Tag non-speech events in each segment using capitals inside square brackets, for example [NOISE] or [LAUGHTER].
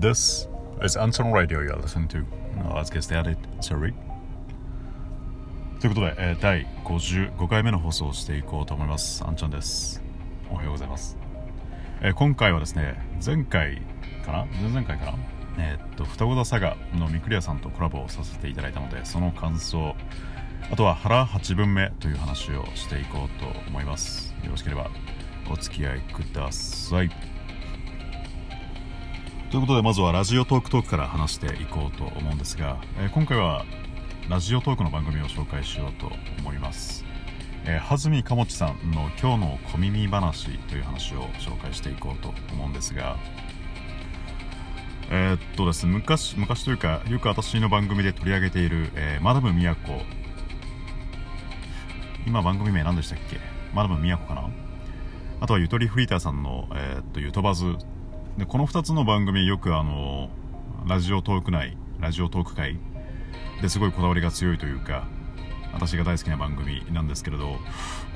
This is Anton Radio you're listening to. Let's get started. Sorry. ということで、えー第55回目の放送をしていこうと思います。アンちゃんです。おはようございます。えー今回はですね、前回かな？前々回かな？えーっと、双子座サガのミクリアさんとコラボをさせていただいたので、その感想、あとは腹8分目という話をしていこうと思います。よろしければお付き合いください。ということでまずはラジオトークトークから話していこうと思うんですが、えー今回はラジオトークの番組を紹介しようと思います、えー、はずみかもちさんの今日の小耳話という話を紹介していこうと思うんですがえーっとです昔昔というかよく私の番組で取り上げている、えーマダム宮子今番組名何でしたっけ？マダム宮子かな？あとはゆとりフリーターさんの、えーっとゆとばず。でこの2つの番組よくあのラジオトーク内ラジオトーク会ですごいこだわりが強いというか私が大好きな番組なんですけれど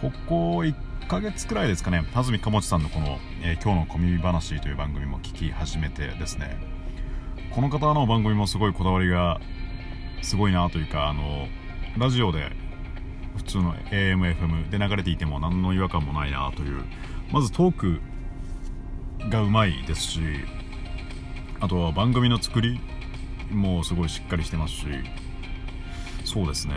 ここ1ヶ月くらいですかね安住かもちさんのこの、えー今日の小耳話」という番組も聞き始めてですねこの方の番組もすごいこだわりがすごいなというかあのラジオで普通の AMFM で流れていても何の違和感もないなというまずトークがうまいですしあとは番組の作りもすごいしっかりしてますしそうですね。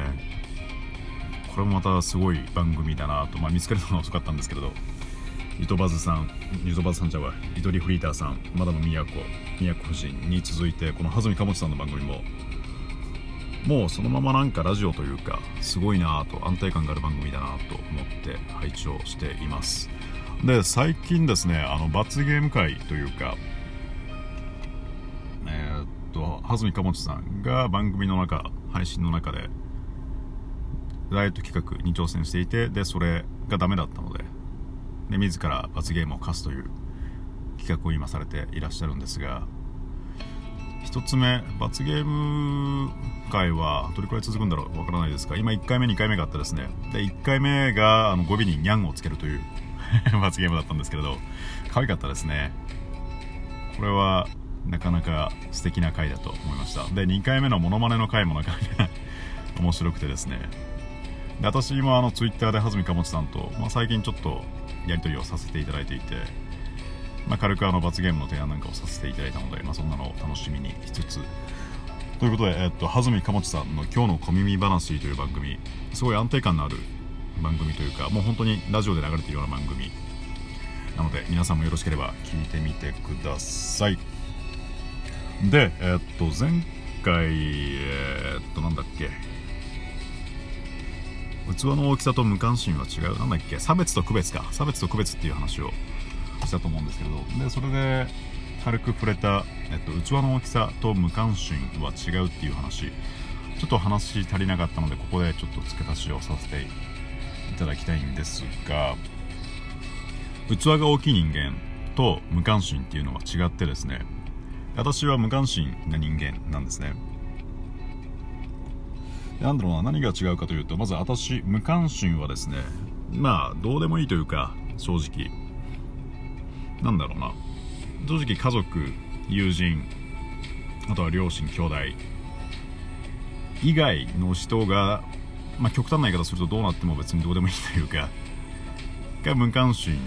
これもまたすごい番組だなと、まあ、見つけるのが遅かったんですけれど。ゆとばずさんゆとばずさんじゃはゆとりフリーターさんマダム宮子宮子夫人に続いてこのはずみかもちさんの番組ももうそのままなんかラジオというかすごいなぁと安定感がある番組だなと思って配置をしています。で最近ですねあの罰ゲーム会というかえーっとはずみかもちさんが番組の中配信の中でダイエット企画に挑戦していてでそれがダメだったのでで自ら罰ゲームを課すという企画を今されていらっしゃるんですが一つ目罰ゲーム会はどれくらい続くんだろうわからないですが今1回目2回目があってですねで1回目があの語尾にニャンをつけるという [LAUGHS] 罰ゲームだったんですけれど可愛かったですね。これはなかなか素敵な回だと思いました。で2回目のモノマネの回もなかなか [LAUGHS] 面白くてですね。で私もあのツイッターではずみかもちさんと、まあ、最近ちょっとやり取りをさせていただいていて、まあ、軽くあの罰ゲームの提案なんかをさせていただいたので、まあ、そんなのを楽しみにしつつ。ということで、えっと、はずみかもちさんの「今日の小耳話」という番組すごい安定感のある番組というかもう本当にラジオで流れてるような番組。なので皆さんもよろしければ聞いてみてください。でえっと前回えっとなんだっけ。器の大きさと無関心は違う。なんだっけ。差別と区別か。差別と区別っていう話をしたと思うんですけど。でそれで軽く触れた、えっと、器の大きさと無関心は違うっていう話。ちょっと話足りなかったのでここでちょっと付け足しをさせてただきたいんですが器が大きい人間と無関心っていうのは違ってですね私は無関心な人間なんですね。なんだろうな何が違うかというとまず私無関心はですねまあどうでもいいというか正直。なんだろうな正直家族友人あとは両親兄弟以外の人が、まあ、極端な言い方するとどうなっても別にどうでもいいというかが無関心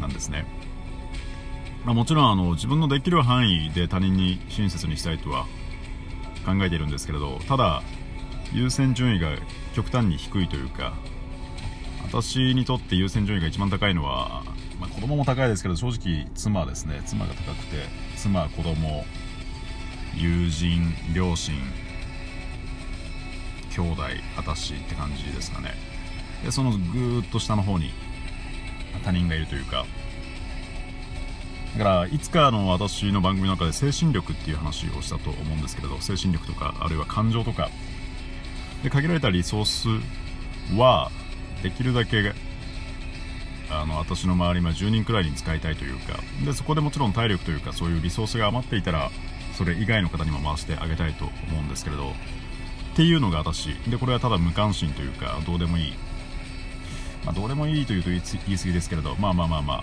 なんですね、まあ、もちろんあの自分のできる範囲で他人に親切にしたいとは考えているんですけれどただ優先順位が極端に低いというか私にとって優先順位が一番高いのは、まあ、子供も高いですけど正直妻ですね。妻が高くて妻子供友人両親兄弟私って感じですかね。でそのぐーっと下の方に他人がいるというか。だからいつかの私の番組の中で精神力っていう話をしたと思うんですけれど精神力とかあるいは感情とか。で限られたリソースはできるだけあの私の周りは10人くらいに使いたいというか。でそこでもちろん体力というかそういうリソースが余っていたらそれ以外の方にも回してあげたいと思うんですけれど。っていうのが私。でこれはただ無関心というかどうでもいい、まあ、どうでもいいというと言い言い過ぎですけれどまあまあまあ。ま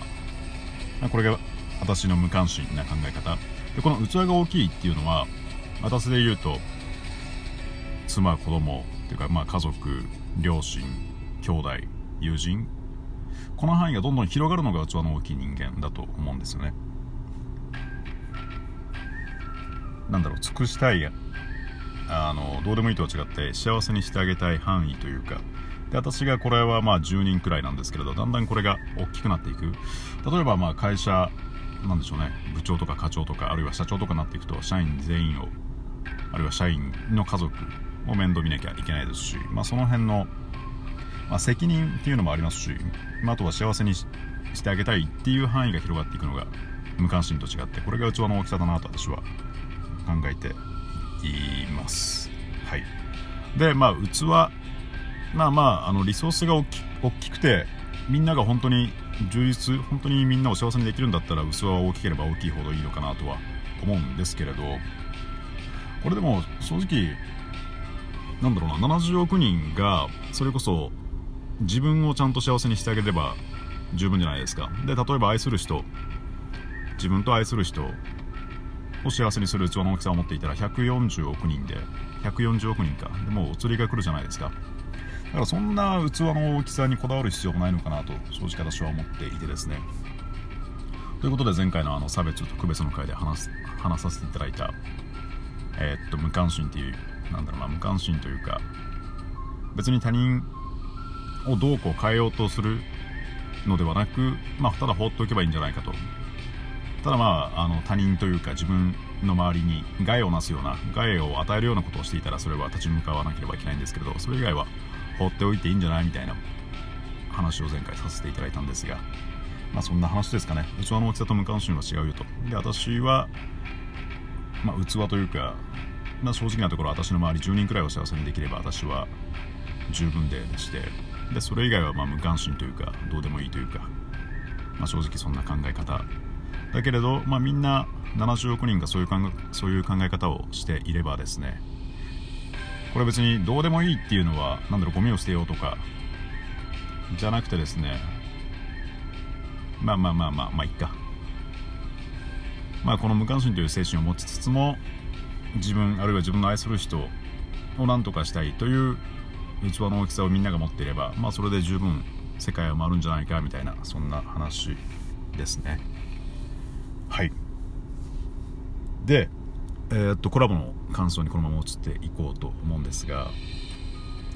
あこれが私の無関心な考え方。でこの器が大きいっていうのは私で言うと妻子供っていうかまあ家族両親兄弟友人。この範囲がどんどん広がるのが器の大きい人間だと思うんですよね。なんだろう尽くしたいあのどうでもいいとは違って幸せにしてあげたい範囲というかで私がこれはまあ10人くらいなんですけれどだんだんこれが大きくなっていく。例えばまあ会社なんでしょうね。部長とか課長とかあるいは社長とかになっていくと社員全員をあるいは社員の家族を面倒見なきゃいけないですし、まあ、その辺の、まあ、責任っていうのもありますし、まあ、あとは幸せにしてあげたいっていう範囲が広がっていくのが無関心と違ってこれが器の大きさだなと私は考えています。はい。でまあ器まあまああのリソースが大き大きくてみんなが本当に充実本当にみんなを幸せにできるんだったら器は大きければ大きいほどいいのかなとは思うんですけれどこれでも正直なんだろうな70億人がそれこそ自分をちゃんと幸せにしてあげれば十分じゃないですか。で例えば愛する人自分と愛する人を幸せにする器の大きさを持っていたら140億人で140億人か。でもお釣りが来るじゃないですか。だからそんな器の大きさにこだわる必要もないのかなと正直私は思っていてですね。ということで前回のあの差別と区別の回で話す話させていただいた、えー、っと無関心っていうなんだろうな無関心というか別に他人をどうこう変えようとするのではなく、まあ、ただ放っておけばいいんじゃないかと。ただまああの他人というか自分の周りに害をなすような害を与えるようなことをしていたらそれは立ち向かわなければいけないんですけれどそれ以外は放っておいていいんじゃないみたいな話を前回させていただいたんですがまあそんな話ですかね。器の大きさと無関心は違うよと。で私は、まあ、器というか、まあ、正直なところ私の周り10人くらいを幸せにできれば私は十分でしてでそれ以外はまあ無関心というかどうでもいいというか、まあ、正直そんな考え方だけれど、まあ、みんな70億人がそういう考えそういう考え方をしていればですねこれ別にどうでもいいっていうのは何だろうゴミを捨てようとかじゃなくてですねまあまあまあまあまあいっか。まあこの無関心という精神を持ちつつも自分あるいは自分の愛する人を何とかしたいという器の大きさをみんなが持っていればまあそれで十分世界は回るんじゃないかみたいなそんな話ですね。はい。でえー、っとコラボの感想にこのまま移っていこうと思うんですが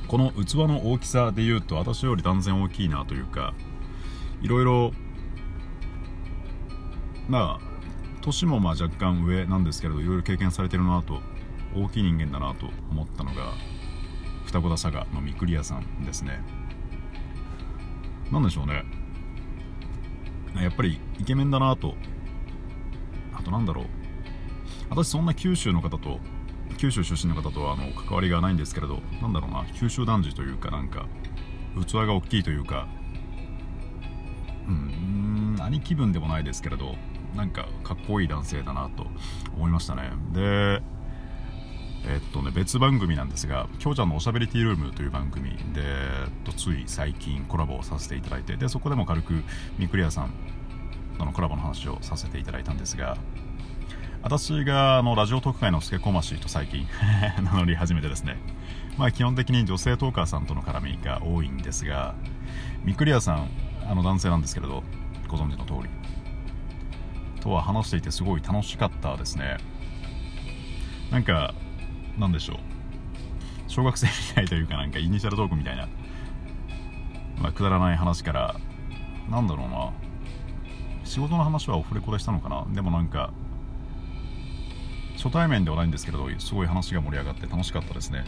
この器の大きさでいうと私より断然大きいなというかいろいろまあ年もまあ若干上なんですけれどいろいろ経験されてるなと大きい人間だなと思ったのが双子田佐賀の三栗屋さんですね。何でしょうね。やっぱりイケメンだなとあとなんだろう。私そんな九州の方と九州出身の方とはあの関わりがないんですけれどなんだろうな。九州男児というかなんか器が大きいというか。うん兄貴分でもないですけれどなんかかっこいい男性だなと思いましたね。でえっとね、別番組なんですが、きょうちゃんのおしゃべりティールームという番組で、えっと、つい最近コラボをさせていただいて、で、そこでも軽くミクリアさんとのコラボの話をさせていただいたんですが、私があのラジオトーク界の助こましと最近 [LAUGHS] 名乗り始めてですね、まあ基本的に女性トーカーさんとの絡みが多いんですが、ミクリアさん、あの男性なんですけれど、ご存知の通り、とは話していてすごい楽しかったですね。なんか、なんでしょう。小学生みたいというかなんかイニシャルトークみたいな、まあ、くだらない話から、なんだろうな、仕事の話はオフレコでしたのかな？でもなんか、初対面ではないんですけれどすごい話が盛り上がって楽しかったですね。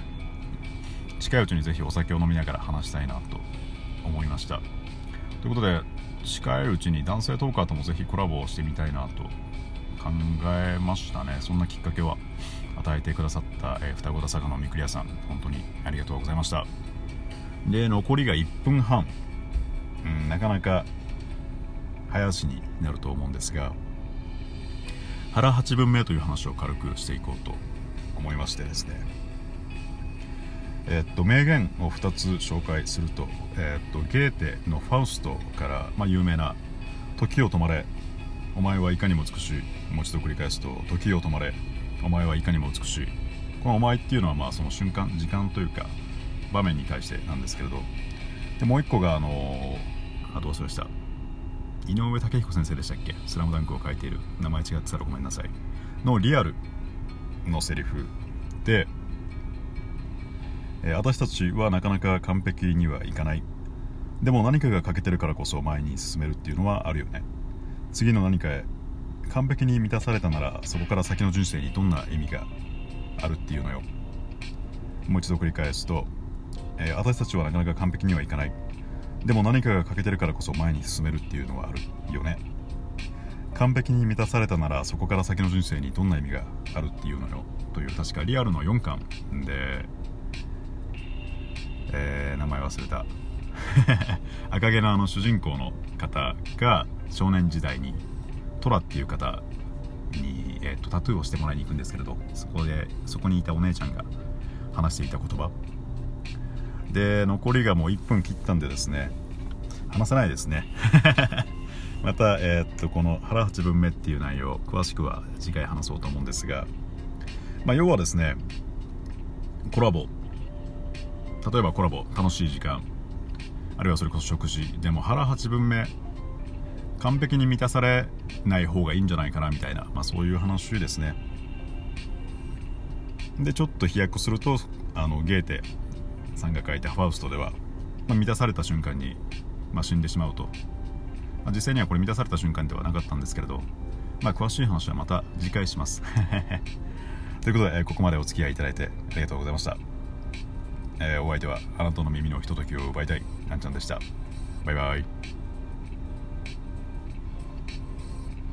近いうちにぜひお酒を飲みながら話したいなと思いました。ということで近いうちに男性トーカーともぜひコラボをしてみたいなと考えましたね。そんなきっかけは与えてくださった、えー、双子田坂のみくり屋さん。本当にありがとうございました。で残りが1分半、うん、なかなか早足になると思うんですが腹八分目という話を軽くしていこうと思いましてですね。えっと名言を2つ紹介すると、えっとゲーテの「ファウスト」から、まあ、有名な「時を止まれお前はいかにも美しいもう一度繰り返すと時を止まれお前はいかにも美しい。この「お前」っていうのはまあその瞬間時間というか場面に対してなんですけれど。でもう一個があのあどうしました。井上武彦先生でしたっけ「スラムダンクを書いている。名前違ってたらごめんなさい。のリアルのセリフで、えー、私たちはなかなか完璧にはいかない。でも何かが欠けてるからこそ前に進めるっていうのはあるよね。次の何かへ完璧に満たされたならそこから先の人生にどんな意味があるっていうのよ。もう一度繰り返すと、えー、私たちはなかなか完璧にはいかない。でも何かが欠けてるからこそ前に進めるっていうのはあるよね。完璧に満たされたならそこから先の人生にどんな意味があるっていうのよ。という確かリアルの4巻で、えー、名前忘れた。[LAUGHS] 赤毛のあの主人公の方が少年時代にトラっていう方に、えーと、タトゥーをしてもらいに行くんですけれどそこでそこにいたお姉ちゃんが話していた言葉。で残りがもう1分切ったんでですね話せないですね。[LAUGHS] また、えー、っとこの腹八分目っていう内容詳しくは次回話そうと思うんですが、まあ、要はですねコラボ。例えばコラボ楽しい時間。あるいはそれこそ食事。でも腹八分目完璧に満たされない方がいいんじゃないかなみたいな、まあ、そういう話ですね。でちょっと飛躍するとあのゲーテさんが書いたファウストでは、まあ、満たされた瞬間に、まあ、死んでしまうと、まあ、実際にはこれ満たされた瞬間ではなかったんですけれど、まあ、詳しい話はまた次回します。[LAUGHS] ということで、えここまでお付き合いいただいてありがとうございました、えー、お相手はあなたの耳のひとときを奪いたいなんちゃんでした。バイバイ。